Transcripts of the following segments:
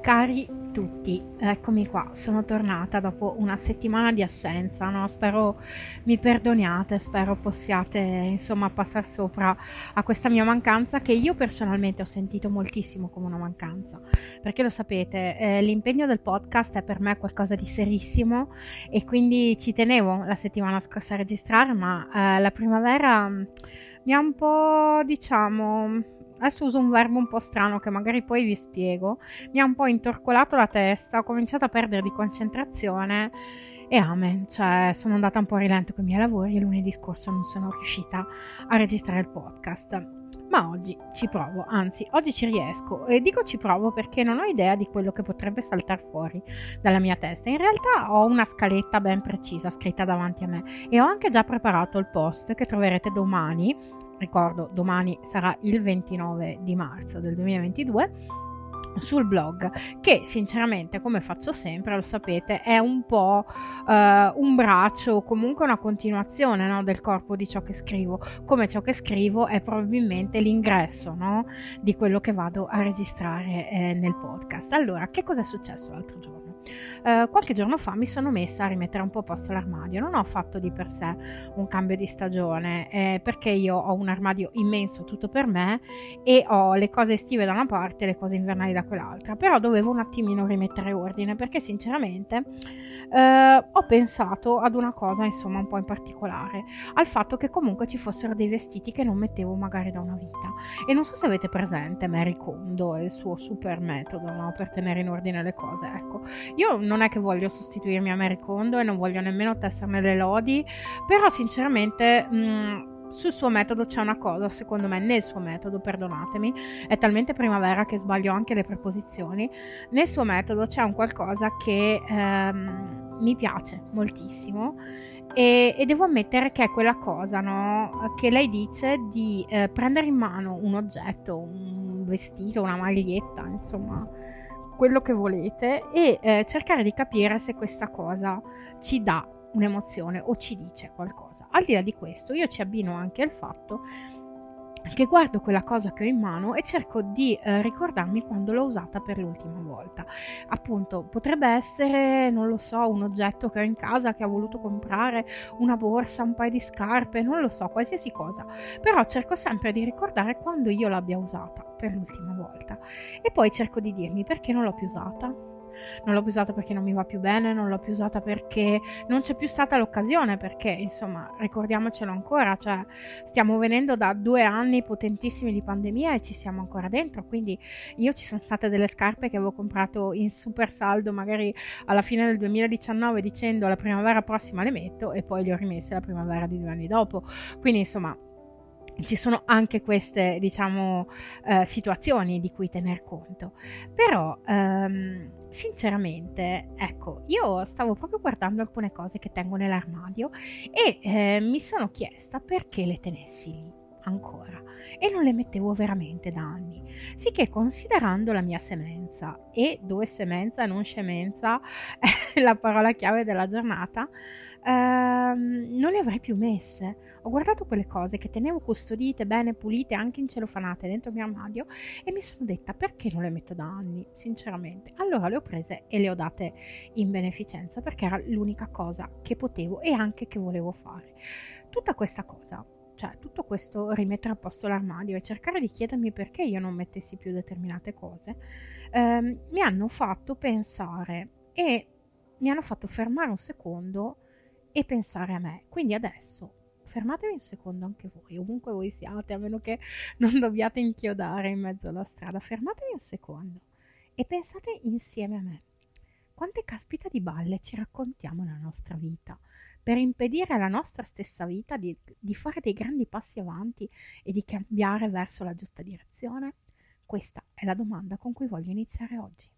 Cari tutti, eccomi qua, sono tornata dopo una settimana di assenza, no? spero mi perdoniate, spero possiate insomma passare sopra a questa mia mancanza che io personalmente ho sentito moltissimo come una mancanza, perché lo sapete, eh, l'impegno del podcast è per me qualcosa di serissimo e quindi ci tenevo la settimana scorsa a registrare, ma eh, la primavera mi ha un po' diciamo adesso uso un verbo un po' strano che magari poi vi spiego, mi ha un po' intorcolato la testa, ho cominciato a perdere di concentrazione e amen, cioè sono andata un po' rilento con i miei lavori e lunedì scorso non sono riuscita a registrare il podcast. Ma oggi ci provo, anzi oggi ci riesco e dico ci provo perché non ho idea di quello che potrebbe saltare fuori dalla mia testa. In realtà ho una scaletta ben precisa scritta davanti a me e ho anche già preparato il post che troverete domani ricordo domani sarà il 29 di marzo del 2022 sul blog che sinceramente come faccio sempre lo sapete è un po' uh, un braccio o comunque una continuazione no, del corpo di ciò che scrivo. Come ciò che scrivo è probabilmente l'ingresso no, di quello che vado a registrare eh, nel podcast. Allora che cosa è successo l'altro giorno Uh, qualche giorno fa mi sono messa a rimettere un po' a posto l'armadio. Non ho fatto di per sé un cambio di stagione eh, perché io ho un armadio immenso tutto per me e ho le cose estive da una parte e le cose invernali da quell'altra. Però dovevo un attimino rimettere ordine perché sinceramente eh, ho pensato ad una cosa insomma un po' in particolare, al fatto che comunque ci fossero dei vestiti che non mettevo magari da una vita. E non so se avete presente Mary Kondo e il suo super metodo no? per tenere in ordine le cose. Ecco, io non è che voglio sostituirmi a Mary Kondo e non voglio nemmeno tesserne le lodi, però sinceramente... Mh, mm, sul suo metodo c'è una cosa, secondo me, nel suo metodo, perdonatemi, è talmente primavera che sbaglio anche le preposizioni, nel suo metodo c'è un qualcosa che ehm, mi piace moltissimo e, e, devo ammettere che è quella cosa, no? Che lei dice di eh, prendere in mano un oggetto, un vestito, una maglietta, insomma, quello che volete e eh, cercare di capire se questa cosa ci dà un'emozione o ci dice qualcosa. Al di là di questo, io ci abbino anche il fatto che guardo quella cosa che ho in mano e cerco di eh, ricordarmi quando l'ho usata per l'ultima volta. Appunto, potrebbe essere, non lo so, un oggetto che ho in casa che ho voluto comprare, una borsa, un paio di scarpe, non lo so, qualsiasi cosa. Però cerco sempre di ricordare quando io l'abbia usata per l'ultima volta. E poi cerco di dirmi perché non l'ho più usata non l'ho più usata perché non mi va più bene, non l'ho più usata perché non c'è più stata l'occasione, perché insomma ricordiamocelo ancora, cioè stiamo venendo da due anni potentissimi di pandemia e ci siamo ancora dentro, quindi io ci sono state delle scarpe che avevo comprato in super saldo magari alla fine del 2019 dicendo la primavera prossima le metto e poi le ho rimesse la primavera di due anni dopo, quindi insomma ci sono anche queste, diciamo, eh, situazioni di cui tener conto. Però, ehm, sinceramente, ecco, io stavo proprio guardando alcune cose che tengo nell'armadio e eh, mi sono chiesta perché le tenessi lì. ancora e non le mettevo veramente da anni. Sicché considerando la mia semenza e dove semenza non scemenza è la parola chiave della giornata, ehm, non le avrei più messe. Ho guardato quelle cose che tenevo custodite, bene pulite, anche incelofanate dentro il mio armadio e mi sono detta perché non le metto da anni, sinceramente. Allora le ho prese e le ho date in beneficenza perché era l'unica cosa che potevo e anche che volevo fare. Tutta questa cosa cioè tutto questo rimettere a posto l'armadio e cercare di chiedermi perché io non mettessi più determinate cose, ehm, mi hanno fatto pensare e mi hanno fatto fermare un secondo e pensare a me. Quindi adesso fermatevi un secondo anche voi, ovunque voi siate, a meno che non dobbiate inchiodare in mezzo alla strada, fermatevi un secondo e pensate insieme a me. Quante caspita di balle ci raccontiamo nella nostra vita? per impedire alla nostra stessa vita di, di fare dei grandi passi avanti e di cambiare verso la giusta direzione? Questa è la domanda con cui voglio iniziare oggi.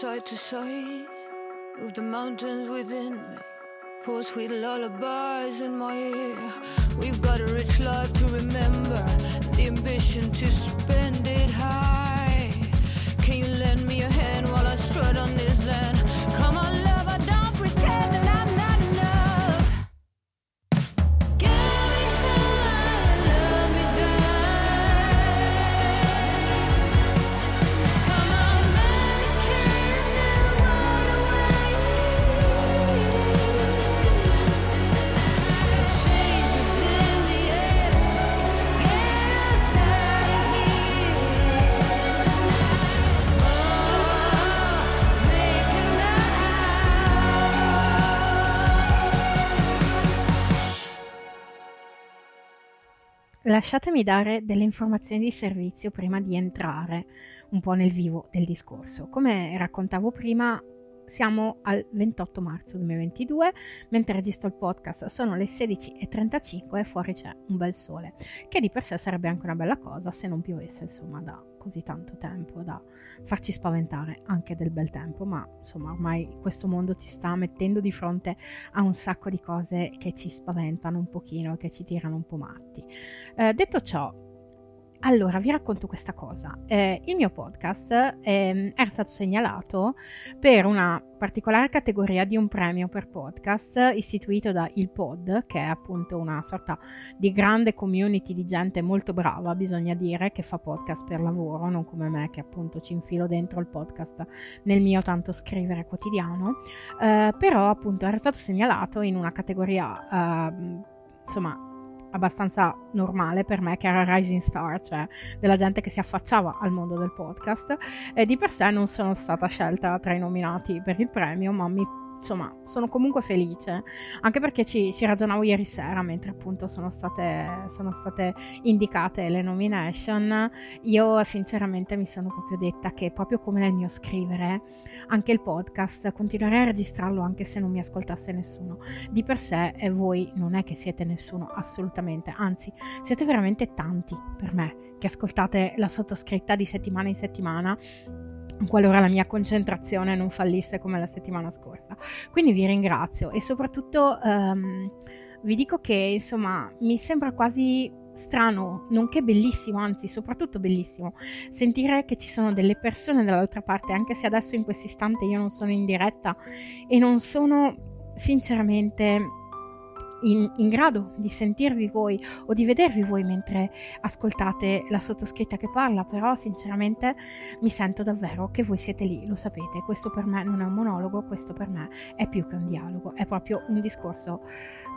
To side of the mountains within me. Pour sweet lullabies in my ear. We've got a rich life to remember, the ambition to spend it high. Can you lend me a hand while I strut on this land? Lasciatemi dare delle informazioni di servizio prima di entrare un po' nel vivo del discorso. Come raccontavo prima, siamo al 28 marzo 2022, mentre registro il podcast sono le 16.35 e fuori c'è un bel sole, che di per sé sarebbe anche una bella cosa se non piovesse insomma da così tanto tempo da farci spaventare anche del bel tempo, ma insomma ormai questo mondo ci sta mettendo di fronte a un sacco di cose che ci spaventano un pochino e che ci tirano un po' matti. Eh, detto ciò, allora, vi racconto questa cosa. Eh, il mio podcast eh, era stato segnalato per una particolare categoria di un premio per podcast istituito da Il Pod, che è appunto una sorta di grande community di gente molto brava, bisogna dire, che fa podcast per lavoro, non come me che appunto ci infilo dentro il podcast nel mio tanto scrivere quotidiano. Eh, però appunto era stato segnalato in una categoria, eh, insomma, abbastanza normale per me, che era Rising Star, cioè della gente che si affacciava al mondo del podcast. E di per sé non sono stata scelta tra i nominati per il premio, ma mi insomma, sono comunque felice, anche perché ci, ci ragionavo ieri sera mentre appunto sono state, sono state, indicate le nomination. Io sinceramente mi sono proprio detta che proprio come nel mio scrivere, anche il podcast continuerei a registrarlo anche se non mi ascoltasse nessuno. Di per sé e voi non è che siete nessuno, assolutamente, anzi siete veramente tanti per me che ascoltate la sottoscritta di settimana in settimana qualora la mia concentrazione non fallisse come la settimana scorsa. Quindi vi ringrazio e soprattutto um, vi dico che insomma mi sembra quasi strano, nonché bellissimo, anzi soprattutto bellissimo, sentire che ci sono delle persone dall'altra parte, anche se adesso in questo istante io non sono in diretta e non sono sinceramente in, in, grado di sentirvi voi o di vedervi voi mentre ascoltate la sottoscritta che parla, però sinceramente mi sento davvero che voi siete lì, lo sapete, questo per me non è un monologo, questo per me è più che un dialogo, è proprio un discorso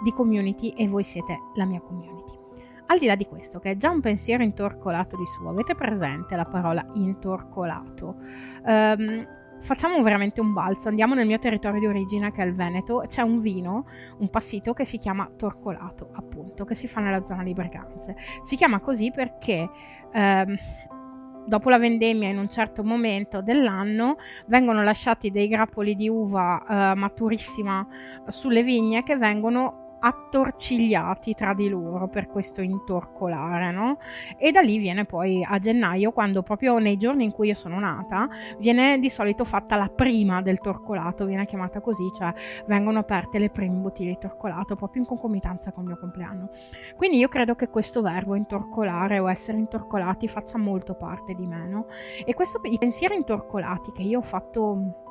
di community e voi siete la mia community. Al di là di questo, che è già un pensiero intorcolato di suo, avete presente la parola intorcolato? Um, facciamo veramente un balzo, andiamo nel mio territorio di origine che è il Veneto, c'è un vino, un passito che si chiama Torcolato, appunto, che si fa nella zona di Breganze. Si chiama così perché ehm, dopo la vendemmia in un certo momento dell'anno vengono lasciati dei grappoli di uva eh, maturissima sulle vigne che vengono attorcigliati tra di loro per questo intorcolare, no? E da lì viene poi a gennaio, quando proprio nei giorni in cui io sono nata, viene di solito fatta la prima del torcolato, viene chiamata così, cioè vengono aperte le prime bottiglie di torcolato proprio in concomitanza con il mio compleanno. Quindi io credo che questo verbo intorcolare o essere intorcolati faccia molto parte di me, no? E questo, i pensieri intorcolati che io ho fatto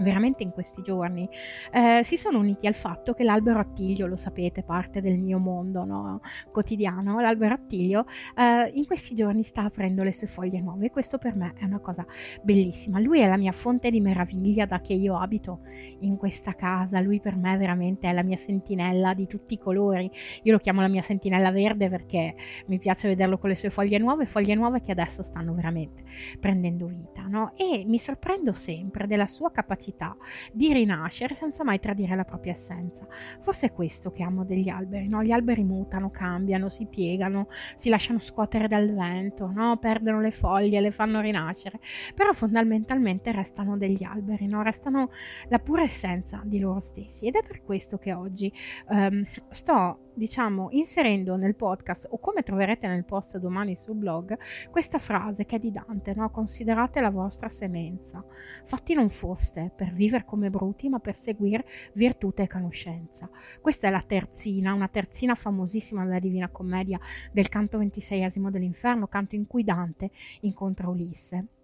veramente in questi giorni, eh, si sono uniti al fatto che l'albero attiglio, lo sapete, parte del mio mondo no? quotidiano, l'albero attiglio eh, in questi giorni sta aprendo le sue foglie nuove e questo per me è una cosa bellissima. Lui è la mia fonte di meraviglia da che io abito in questa casa, lui per me veramente è la mia sentinella di tutti i colori, io lo chiamo la mia sentinella verde perché mi piace vederlo con le sue foglie nuove, foglie nuove che adesso stanno veramente prendendo vita no? e mi sorprendo sempre della sua capacità capacità di rinascere senza mai tradire la propria essenza. Forse è questo che amo degli alberi, no? Gli alberi mutano, cambiano, si piegano, si lasciano scuotere dal vento, no? Perdono le foglie, le fanno rinascere, però fondamentalmente restano degli alberi, no? Restano la pura essenza di loro stessi ed è per questo che oggi um, sto diciamo, inserendo nel podcast o come troverete nel post domani sul blog questa frase che è di Dante, no? considerate la vostra semenza, fatti non foste per vivere come bruti, ma per seguire virtù e conoscenza. Questa è la terzina, una terzina famosissima della Divina Commedia del canto ventiseiesimo dell'Inferno, canto in cui Dante incontra Ulisse.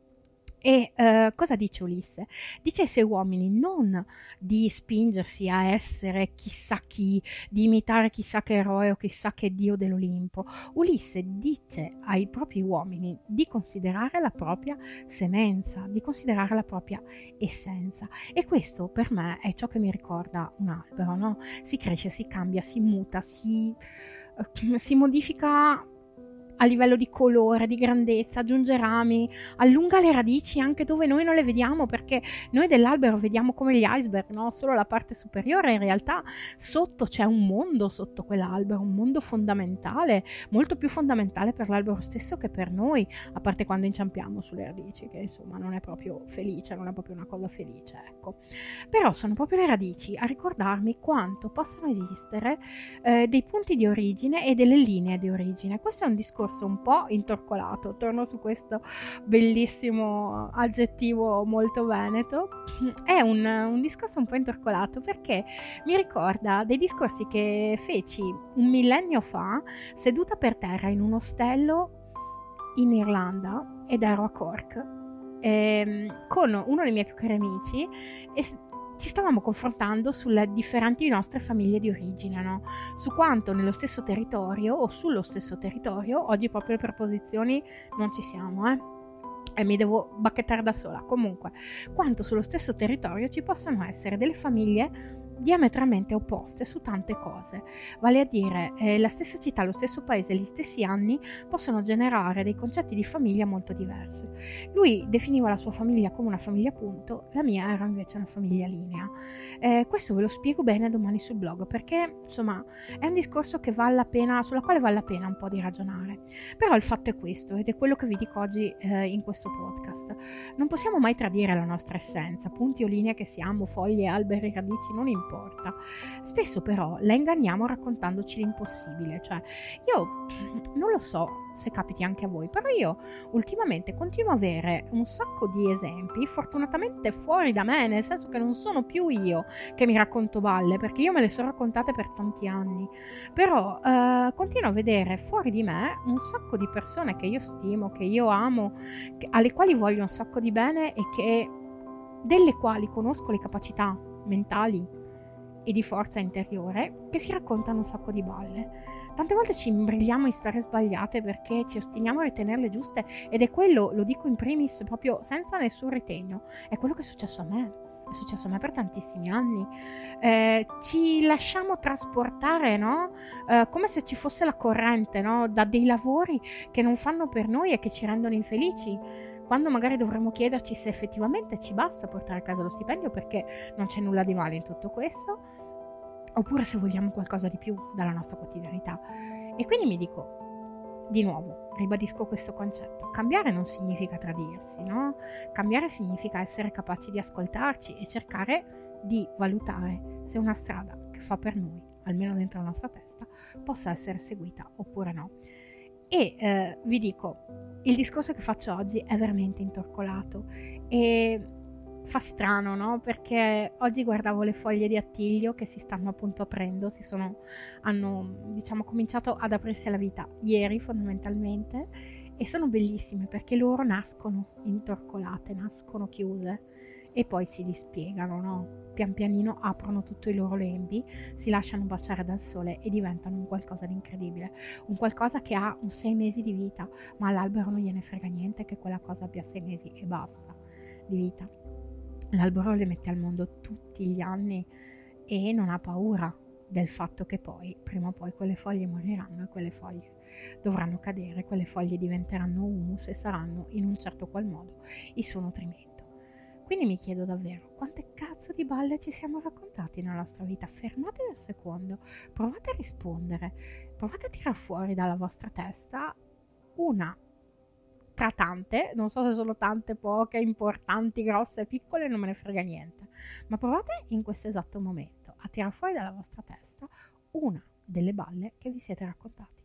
E uh, cosa dice Ulisse? Dice ai suoi uomini non di spingersi a essere chissà chi, di imitare chissà che eroe o chissà che dio dell'Olimpo. Ulisse dice ai propri uomini di considerare la propria semenza, di considerare la propria essenza. E questo per me è ciò che mi ricorda un albero, no? Si cresce, si cambia, si muta, si, uh, si modifica a livello di colore, di grandezza, aggiunge rami, allunga le radici anche dove noi non le vediamo perché noi dell'albero vediamo come gli iceberg, no? solo la parte superiore, in realtà sotto c'è un mondo sotto quell'albero, un mondo fondamentale, molto più fondamentale per l'albero stesso che per noi, a parte quando inciampiamo sulle radici, che insomma non è proprio felice, non è proprio una cosa felice, ecco. Però sono proprio le radici a ricordarmi quanto possono esistere eh, dei punti di origine e delle linee di origine. Questo è un discorso discorso un po' intorcolato. Torno su questo bellissimo aggettivo molto veneto. È un, un discorso un po' intorcolato perché mi ricorda dei discorsi che feci un millennio fa seduta per terra in un ostello in Irlanda ed ero a Cork ehm, con uno dei miei più cari amici e ci stavamo confrontando sulle differenti nostre famiglie di origine, no? su quanto nello stesso territorio o sullo stesso territorio, oggi proprio le preposizioni non ci siamo, eh? e mi devo bacchettare da sola. Comunque, quanto sullo stesso territorio ci possono essere delle famiglie diametralmente opposte su tante cose, vale a dire eh, la stessa città, lo stesso paese, gli stessi anni possono generare dei concetti di famiglia molto diversi. Lui definiva la sua famiglia come una famiglia punto, la mia era invece una famiglia linea. Eh, questo ve lo spiego bene domani sul blog perché insomma è un discorso vale pena, sulla quale vale la pena un po' di ragionare. Però il fatto è questo ed è quello che vi dico oggi eh, in questo podcast. Non possiamo mai tradire la nostra essenza, punti o linee che siamo, foglie, alberi, radici, non importa importa. Spesso però la inganniamo raccontandoci l'impossibile, cioè io non lo so se capiti anche a voi, però io ultimamente continuo ad avere un sacco di esempi, fortunatamente fuori da me, nel senso che non sono più io che mi racconto balle, perché io me le sono raccontate per tanti anni, però eh, continuo a vedere fuori di me un sacco di persone che io stimo, che io amo, che, alle quali voglio un sacco di bene e che delle quali conosco le capacità mentali e di forza interiore che si raccontano un sacco di balle. Tante volte ci imbrigliamo in storie sbagliate perché ci ostiniamo a ritenerle giuste ed è quello, lo dico in primis proprio senza nessun ritegno, è quello che è successo a me. È successo a me per tantissimi anni. Eh, ci lasciamo trasportare, no? Eh, come se ci fosse la corrente, no? Da dei lavori che non fanno per noi e che ci rendono infelici quando magari dovremmo chiederci se effettivamente ci basta portare a casa lo stipendio perché non c'è nulla di male in tutto questo, oppure se vogliamo qualcosa di più dalla nostra quotidianità. E quindi mi dico, di nuovo, ribadisco questo concetto, cambiare non significa tradirsi, no? Cambiare significa essere capaci di ascoltarci e cercare di valutare se una strada che fa per noi, almeno dentro la nostra testa, possa essere seguita oppure no. E eh, vi dico, il discorso che faccio oggi è veramente intorcolato e fa strano, no? Perché oggi guardavo le foglie di attiglio che si stanno appunto aprendo, si sono, hanno diciamo cominciato ad aprirsi alla vita ieri fondamentalmente e sono bellissime perché loro nascono intorcolate, nascono chiuse e poi si dispiegano, no? Pian pianino aprono tutto i loro lembi, si lasciano baciare dal sole e diventano un qualcosa di incredibile, un qualcosa che ha un sei mesi di vita, ma all'albero non gliene frega niente che quella cosa abbia sei mesi e basta di vita. L'albero le mette al mondo tutti gli anni e non ha paura del fatto che poi, prima o poi, quelle foglie moriranno e quelle foglie dovranno cadere, quelle foglie diventeranno humus e saranno in un certo qual modo il suo nutrimento. Quindi mi chiedo davvero quante cazzo di balle ci siamo raccontati nella nostra vita. Fermatevi un secondo, provate a rispondere, provate a tirare fuori dalla vostra testa una tra tante, non so se sono tante, poche, importanti, grosse, piccole, non me ne frega niente, ma provate in questo esatto momento a tirare fuori dalla vostra testa una delle balle che vi siete raccontati.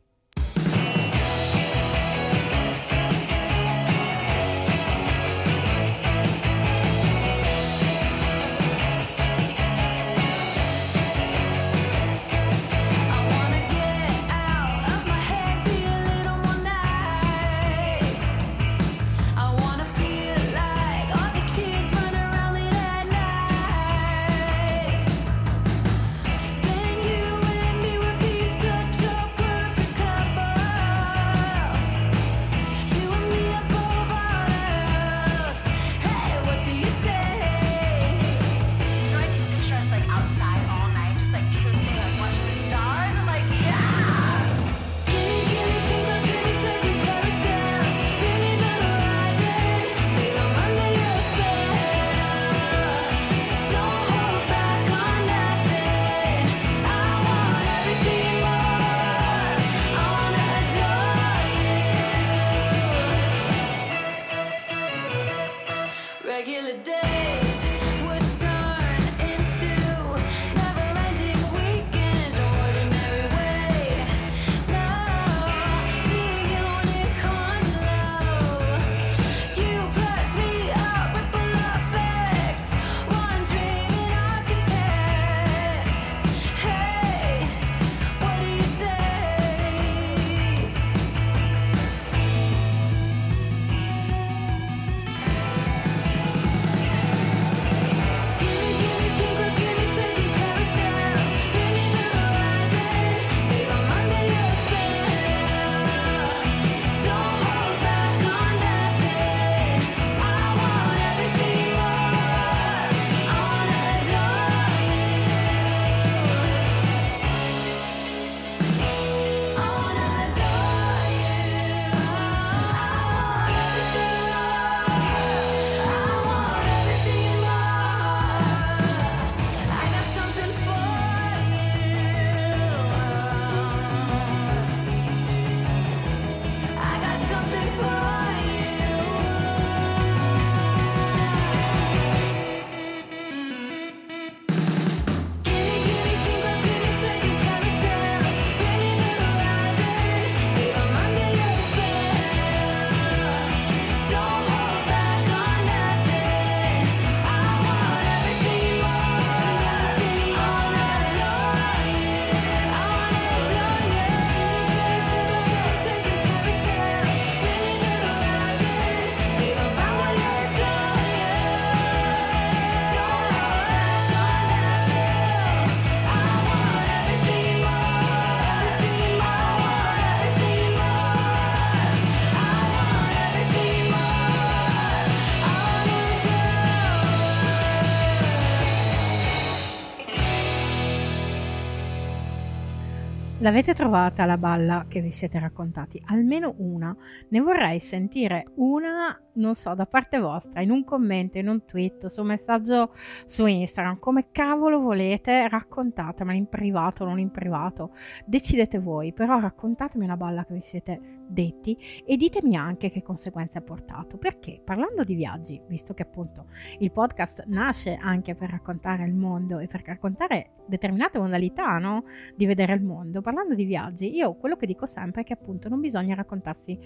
L'avete trovata la balla che vi siete raccontati? Almeno una. Ne vorrei sentire una, non so, da parte vostra, in un commento, in un tweet, su un messaggio su Instagram. Come cavolo volete, raccontatemela in privato non in privato. Decidete voi, però raccontatemi una balla che vi siete detti e ditemi anche che conseguenze ha portato. Perché parlando di viaggi, visto che appunto il podcast nasce anche per raccontare il mondo e per raccontare determinate modalità no? di vedere il mondo, parlando di viaggi, io quello che dico sempre è che appunto non bisogna raccontarsi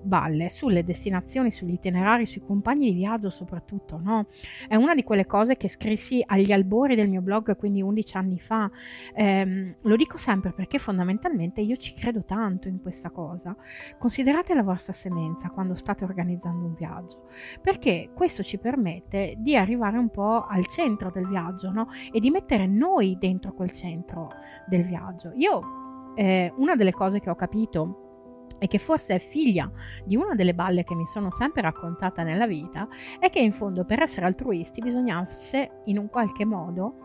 balle sulle destinazioni, sugli itinerari, sui compagni di viaggio soprattutto, no? È una di quelle cose che scrissi agli albori del mio blog, quindi 11 anni fa. Eh, lo dico sempre perché fondamentalmente io ci credo tanto in questa cosa. Considerate la vostra semenza quando state organizzando un viaggio, perché questo ci permette di arrivare un po' al centro del viaggio, no? E di mettere noi dentro quel centro del viaggio. Io eh, una delle cose che ho capito e che forse è figlia di una delle balle che mi sono sempre raccontata nella vita, è che in fondo per essere altruisti bisognasse in un qualche modo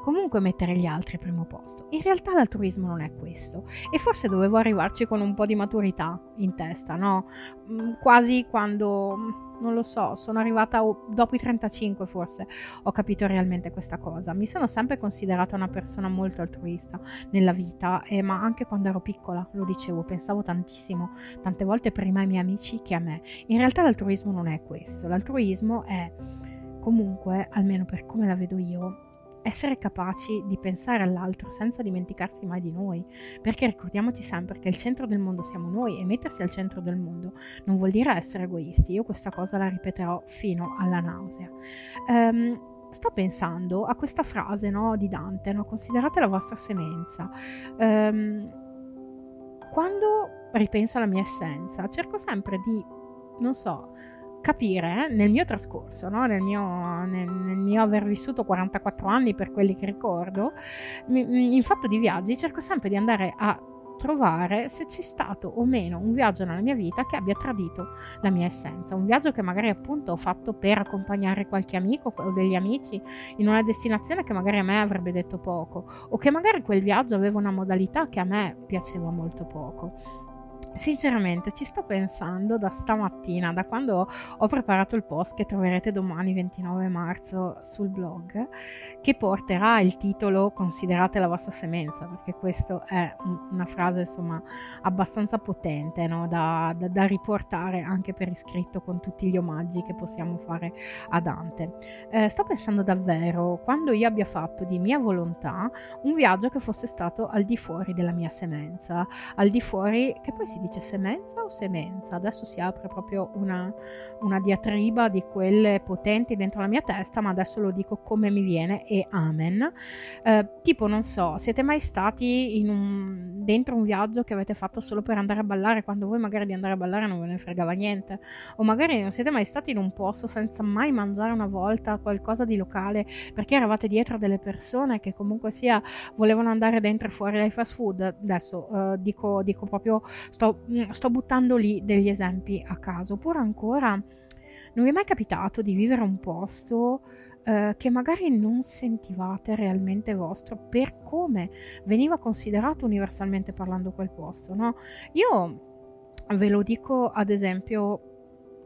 comunque mettere gli altri al primo posto. In realtà l'altruismo non è questo e forse dovevo arrivarci con un po' di maturità in testa, no? Mm, quasi quando non lo so, sono arrivata dopo i 35 forse ho capito realmente questa cosa. Mi sono sempre considerata una persona molto altruista nella vita, eh, ma anche quando ero piccola, lo dicevo, pensavo tantissimo, tante volte prima ai miei amici che a me. In realtà l'altruismo non è questo, l'altruismo è comunque, almeno per come la vedo io, essere capaci di pensare all'altro senza dimenticarsi mai di noi, perché ricordiamoci sempre che il centro del mondo siamo noi e mettersi al centro del mondo non vuol dire essere egoisti, io questa cosa la ripeterò fino alla nausea. Um, sto pensando a questa frase no, di Dante, no? considerate la vostra semenza. Um, quando ripenso alla mia essenza, cerco sempre di, non so, capire eh, nel mio trascorso, no? nel, mio, nel, nel, mio, aver vissuto 44 anni per quelli che ricordo, in fatto di viaggi cerco sempre di andare a trovare se c'è stato o meno un viaggio nella mia vita che abbia tradito la mia essenza, un viaggio che magari appunto ho fatto per accompagnare qualche amico o degli amici in una destinazione che magari a me avrebbe detto poco o che magari quel viaggio aveva una modalità che a me piaceva molto poco. Sinceramente ci sto pensando da stamattina, da quando ho preparato il post che troverete domani 29 marzo sul blog, che porterà il titolo Considerate la vostra semenza, perché questa è una frase insomma abbastanza potente no? da, da, da, riportare anche per iscritto con tutti gli omaggi che possiamo fare a Dante. Eh, sto pensando davvero, quando io abbia fatto di mia volontà un viaggio che fosse stato al di fuori della mia semenza, al di fuori, che poi si dice semenza o semenza? Adesso si apre proprio una, una diatriba di quelle potenti dentro la mia testa, ma adesso lo dico come mi viene e amen. Eh, tipo, non so, siete mai stati un, dentro un viaggio che avete fatto solo per andare a ballare, quando voi magari di andare a ballare non ve ne fregava niente? O magari non siete mai stati in un posto senza mai mangiare una volta qualcosa di locale perché eravate dietro delle persone che comunque sia volevano andare dentro e fuori dai fast food? Adesso eh, dico, dico proprio, sto Mm, sto, buttando lì degli esempi a caso. Oppure ancora, non vi è mai capitato di vivere un posto eh, che magari non sentivate realmente vostro per come veniva considerato universalmente parlando quel posto, no? Io ve lo dico ad esempio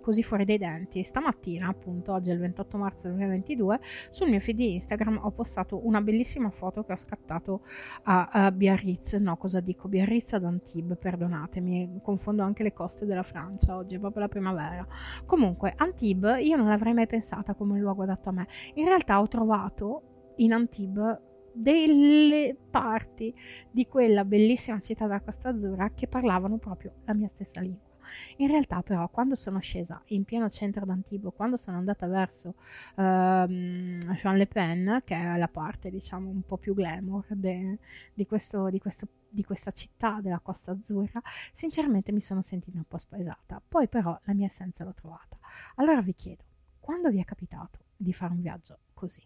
così fuori dai denti. Stamattina, appunto, oggi è il 28 marzo 2022, sul mio feed di Instagram ho postato una bellissima foto che ho scattato a, a Biarritz. No, cosa dico? Biarritz ad Antibes, perdonatemi, confondo anche le coste della Francia, oggi è proprio la primavera. Comunque, Antibes io non l'avrei mai pensata come luogo adatto a me. In realtà ho trovato in Antibes delle parti di quella bellissima città della Costa Azzurra che parlavano proprio la mia stessa lingua. In realtà però quando sono scesa in pieno centro d'Antibes, quando sono andata verso ehm, Jean Le Pen, che è la parte diciamo un po' più glamour de, di, questo, di, questo, di questa città della Costa Azzurra, sinceramente mi sono sentita un po' spaesata. Poi però la mia essenza l'ho trovata. Allora vi chiedo, quando vi è capitato di fare un viaggio così?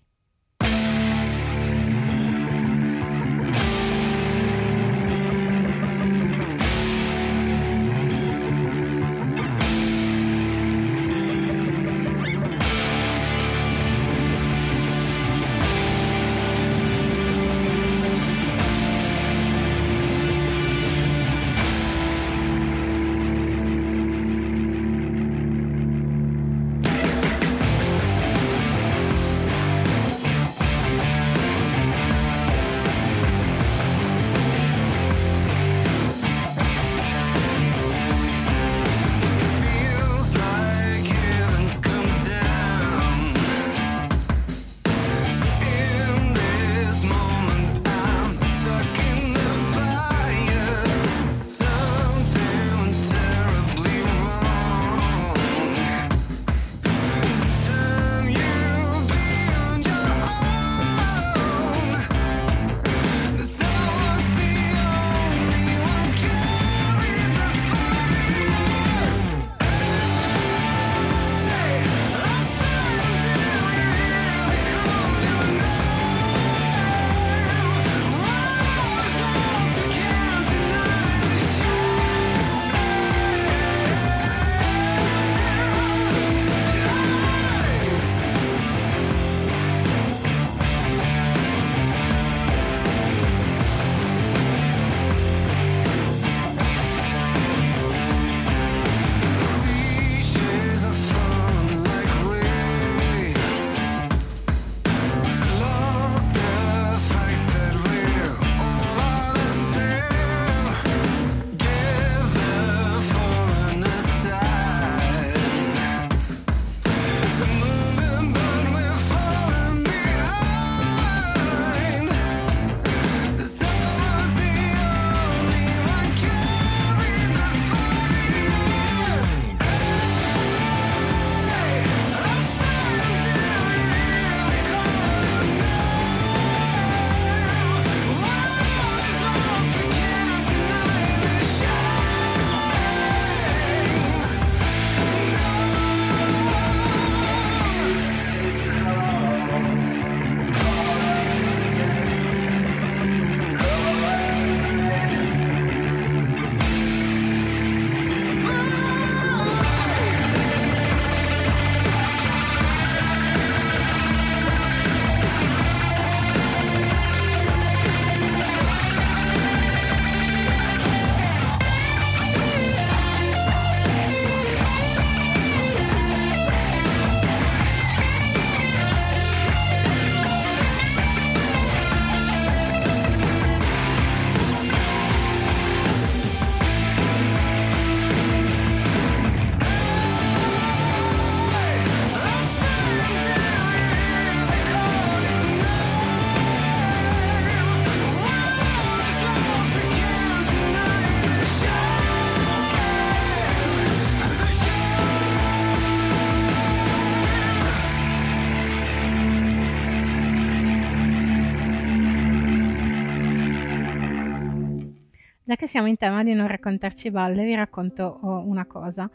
Già che siamo in tema di non raccontarci balle, vi racconto oh, una cosa.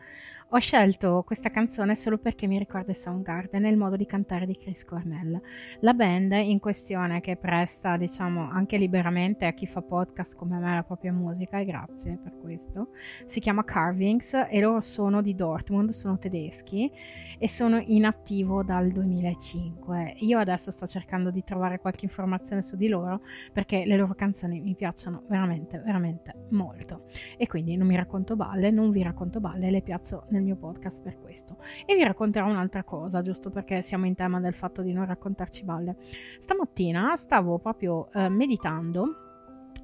Ho scelto questa canzone solo perché mi ricorda Soundgarden e il modo di cantare di Chris Cornell. La band in questione che presta, diciamo, anche liberamente a chi fa podcast come me la propria musica, e grazie per questo, si chiama Carvings e loro sono di Dortmund, sono tedeschi e sono in attivo dal 2005. Io adesso sto cercando di trovare qualche informazione su di loro perché le loro canzoni mi piacciono veramente, veramente molto. E quindi non mi racconto balle, non vi racconto balle, le piazzo nel mio podcast per questo. E vi racconterò un'altra cosa, giusto perché siamo in tema del fatto di non raccontarci balle. Stamattina stavo proprio eh, meditando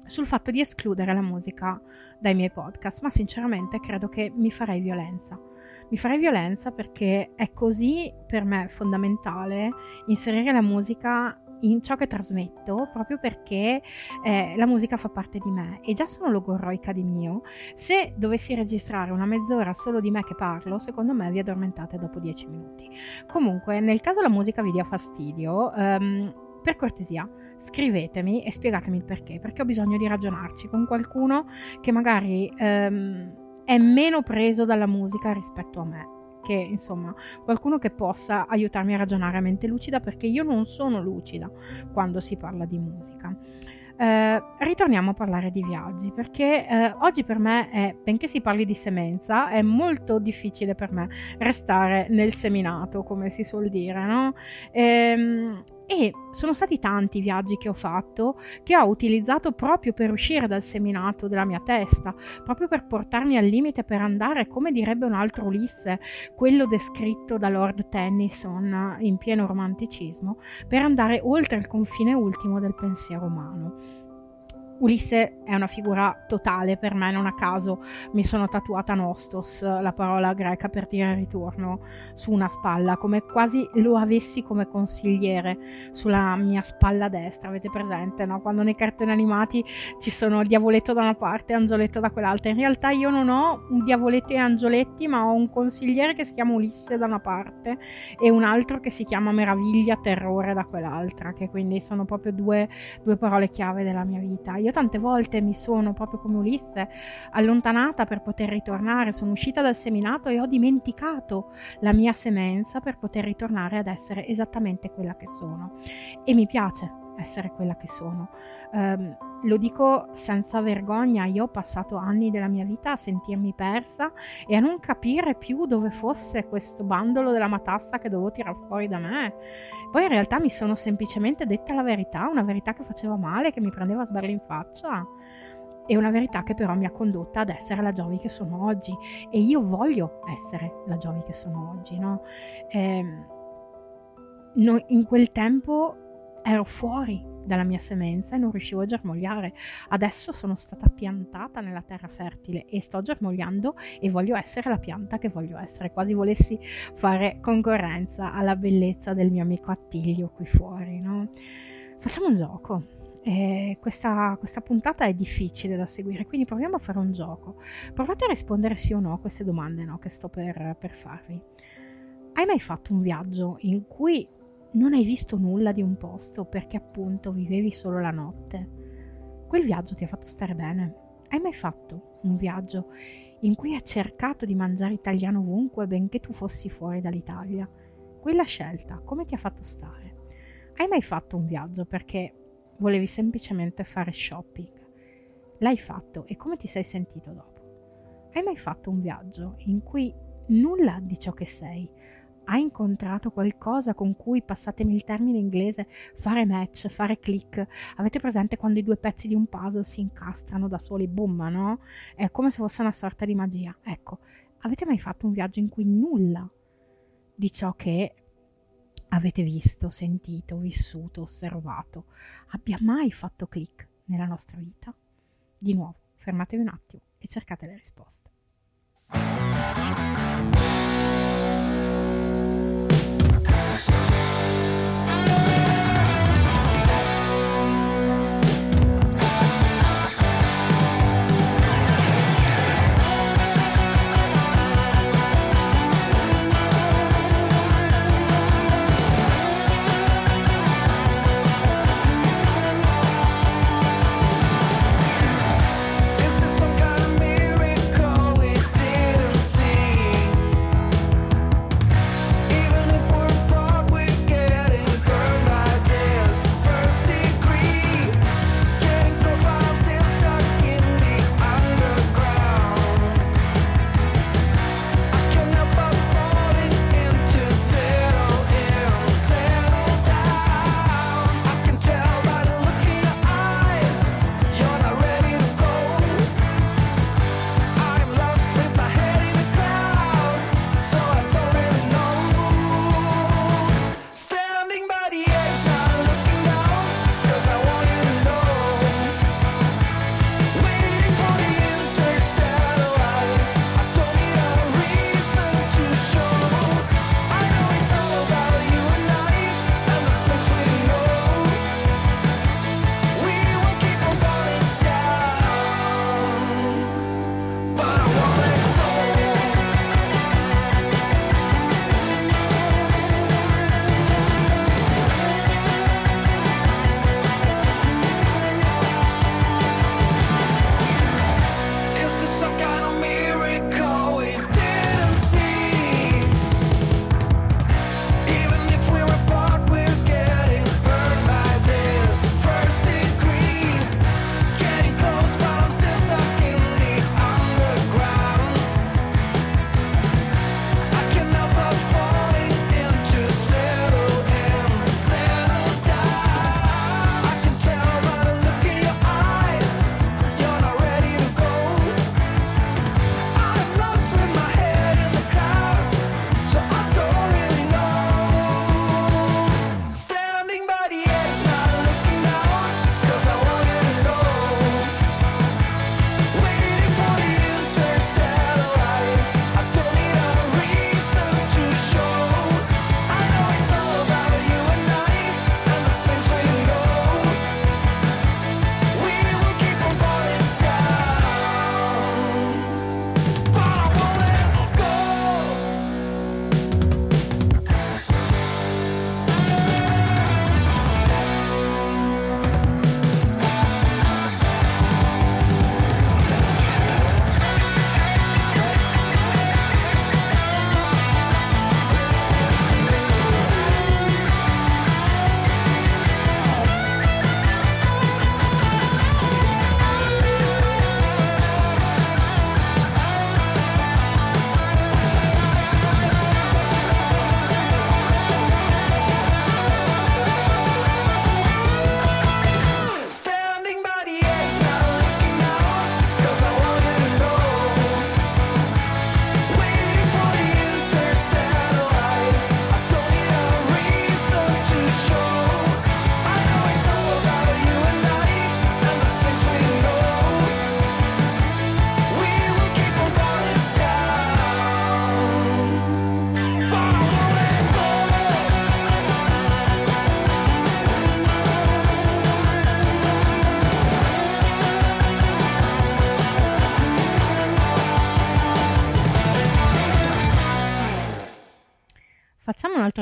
sul fatto di escludere la musica dai miei podcast, ma sinceramente credo che mi farei violenza. Mi farei violenza perché è così per me fondamentale inserire la musica in ciò che trasmetto proprio perché eh, la musica fa parte di me e già sono logorroica di mio. Se dovessi registrare una mezz'ora solo di me che parlo, secondo me vi addormentate dopo dieci minuti. Comunque, nel caso la musica vi dia fastidio, um, per cortesia, scrivetemi e spiegatemi il perché, perché ho bisogno di ragionarci con qualcuno che magari um, è meno preso dalla musica rispetto a me che insomma qualcuno che possa aiutarmi a ragionare a mente lucida perché io non sono lucida quando si parla di musica. Eh, ritorniamo a parlare di viaggi perché eh, oggi per me, è, benché si parli di semenza, è molto difficile per me restare nel seminato, come si suol dire, no? Ehm, e sono stati tanti i viaggi che ho fatto che ho utilizzato proprio per uscire dal seminato della mia testa, proprio per portarmi al limite per andare, come direbbe un altro Ulisse, quello descritto da Lord Tennyson in pieno romanticismo, per andare oltre il confine ultimo del pensiero umano. Ulisse è una figura totale per me, non a caso mi sono tatuata Nostos, la parola greca per dire ritorno, su una spalla, come quasi lo avessi come consigliere sulla mia spalla destra, avete presente, no? Quando nei cartoni animati ci sono diavoletto da una parte e angioletto da quell'altra. In realtà io non ho un diavoletti e angioletti, ma ho un consigliere che si chiama Ulisse da una parte e un altro che si chiama Meraviglia, Terrore da quell'altra, che quindi sono proprio due, due parole chiave della mia vita. Io io tante volte mi sono, proprio come Ulisse, allontanata per poter ritornare, sono uscita dal seminato e ho dimenticato la mia semenza per poter ritornare ad essere esattamente quella che sono. E mi piace essere quella che sono. Um, lo dico senza vergogna, io ho passato anni della mia vita a sentirmi persa e a non capire più dove fosse questo bandolo della matassa che dovevo tirare fuori da me. Poi in realtà mi sono semplicemente detta la verità, una verità che faceva male, che mi prendeva a sbarre in faccia. E una verità che però mi ha condotta ad essere la Giovi che sono oggi. E io voglio essere la Giovi che sono oggi, no? Eh, no in quel tempo ero fuori dalla mia semenza e non riuscivo a germogliare. Adesso sono stata piantata nella terra fertile e sto germogliando e voglio essere la pianta che voglio essere, quasi volessi fare concorrenza alla bellezza del mio amico Attilio qui fuori, no? Facciamo un gioco. Eh, questa, questa, puntata è difficile da seguire, quindi proviamo a fare un gioco. Provate a rispondere sì o no a queste domande no, che sto per, per farvi. Hai mai fatto un viaggio in cui non hai visto nulla di un posto perché appunto vivevi solo la notte. Quel viaggio ti ha fatto stare bene. Hai mai fatto un viaggio in cui hai cercato di mangiare italiano ovunque benché tu fossi fuori dall'Italia? Quella scelta come ti ha fatto stare? Hai mai fatto un viaggio perché volevi semplicemente fare shopping? L'hai fatto e come ti sei sentito dopo? Hai mai fatto un viaggio in cui nulla di ciò che sei hai incontrato qualcosa con cui, passatemi il termine inglese, fare match, fare click? Avete presente quando i due pezzi di un puzzle si incastrano da soli, boom, no? È come se fosse una sorta di magia. Ecco, avete mai fatto un viaggio in cui nulla di ciò che avete visto, sentito, vissuto, osservato abbia mai fatto click nella nostra vita? Di nuovo, fermatevi un attimo e cercate le risposte.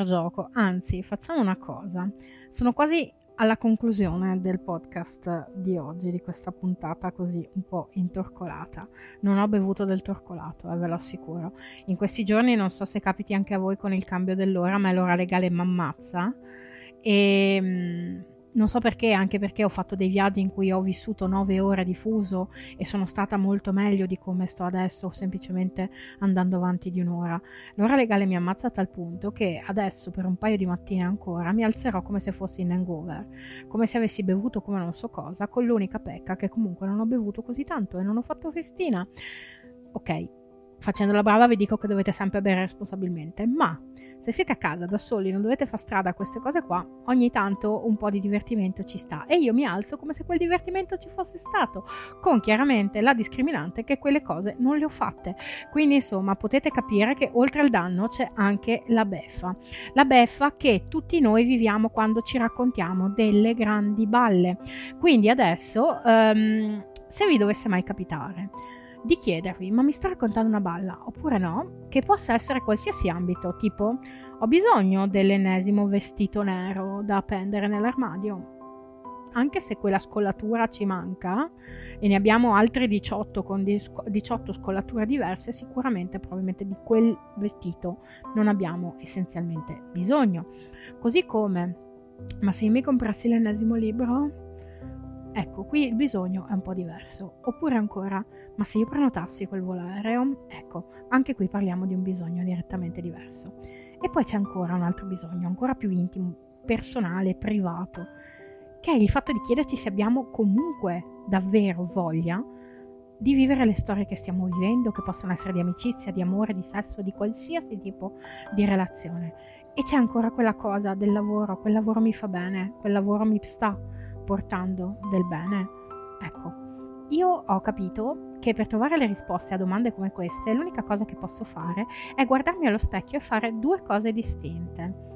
Gioco, anzi, facciamo una cosa. Sono quasi alla conclusione del podcast di oggi, di questa puntata così un po' intorcolata. Non ho bevuto del torcolato, eh, ve lo assicuro. In questi giorni non so se capiti anche a voi con il cambio dell'ora, ma l'ora legale m'ammazza. E mm, non so perché, anche perché ho fatto dei viaggi in cui ho vissuto nove ore di fuso e sono stata molto meglio di come sto adesso, semplicemente andando avanti di un'ora. L'ora legale mi ammazza a tal punto che adesso, per un paio di mattine ancora, mi alzerò come se fossi in hangover, come se avessi bevuto come non so cosa, con l'unica pecca che comunque non ho bevuto così tanto e non ho fatto festina. Ok, facendo la brava vi dico che dovete sempre bere responsabilmente, ma se siete a casa da soli, non dovete fare strada a queste cose qua, ogni tanto un po' di divertimento ci sta e io mi alzo come se quel divertimento ci fosse stato, con chiaramente la discriminante che quelle cose non le ho fatte. Quindi insomma potete capire che oltre al danno c'è anche la beffa. La beffa che tutti noi viviamo quando ci raccontiamo delle grandi balle. Quindi adesso, um, se vi dovesse mai capitare di chiedervi ma mi sta raccontando una balla oppure no, che possa essere qualsiasi ambito, tipo ho bisogno dell'ennesimo vestito nero da appendere nell'armadio. Anche se quella scollatura ci manca e ne abbiamo altre 18 con 18 scollature diverse, sicuramente probabilmente di quel vestito non abbiamo essenzialmente bisogno. Così come, ma se io mi comprassi l'ennesimo libro, Ecco, qui il bisogno è un po' diverso. Oppure ancora, ma se io prenotassi quel volo aereo? Ecco, anche qui parliamo di un bisogno direttamente diverso. E poi c'è ancora un altro bisogno, ancora più intimo, personale, privato, che è il fatto di chiederci se abbiamo comunque davvero voglia di vivere le storie che stiamo vivendo, che possono essere di amicizia, di amore, di sesso, di qualsiasi tipo di relazione. E c'è ancora quella cosa del lavoro, quel lavoro mi fa bene, quel lavoro mi sta portando del bene? Ecco, io ho capito che per trovare le risposte a domande come queste l'unica cosa che posso fare è guardarmi allo specchio e fare due cose distinte.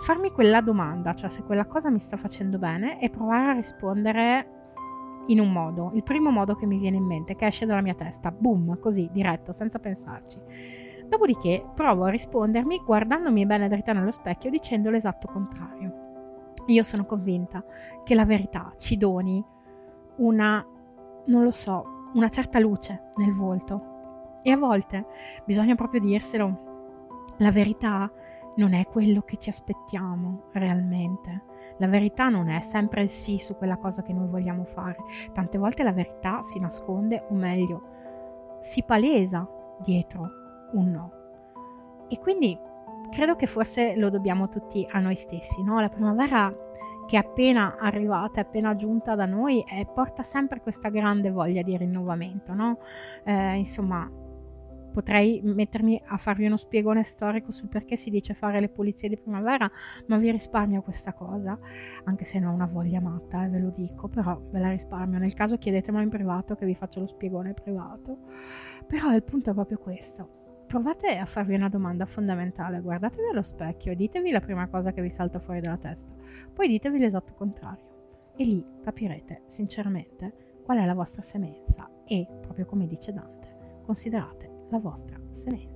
Farmi quella domanda, cioè se quella cosa mi sta facendo bene, e provare a rispondere in un modo, il primo modo che mi viene in mente, che esce dalla mia testa, boom, così, diretto, senza pensarci. Dopodiché provo a rispondermi guardandomi bene dritta nello specchio dicendo l'esatto contrario. Io sono convinta che la verità ci doni una, non lo so, una certa luce nel volto. E a volte bisogna proprio dirselo, la verità non è quello che ci aspettiamo realmente. La verità non è sempre il sì su quella cosa che noi vogliamo fare. Tante volte la verità si nasconde, o meglio, si palesa dietro un no. E quindi credo che forse lo dobbiamo tutti a noi stessi, no? La primavera che è appena arrivata, è appena giunta da noi, eh, porta sempre questa grande voglia di rinnovamento, no? Eh, insomma, potrei mettermi a farvi uno spiegone storico sul perché si dice fare le pulizie di primavera, ma vi risparmio questa cosa, anche se non ho una voglia matta, eh, ve lo dico, però ve la risparmio. Nel caso chiedetemelo in privato che vi faccio lo spiegone privato. Però il punto è proprio questo provate a farvi una domanda fondamentale, guardatevi allo specchio e ditevi la prima cosa che vi salta fuori dalla testa, poi ditevi l'esatto contrario e lì capirete sinceramente qual è la vostra semenza e, proprio come dice Dante, considerate la vostra semenza.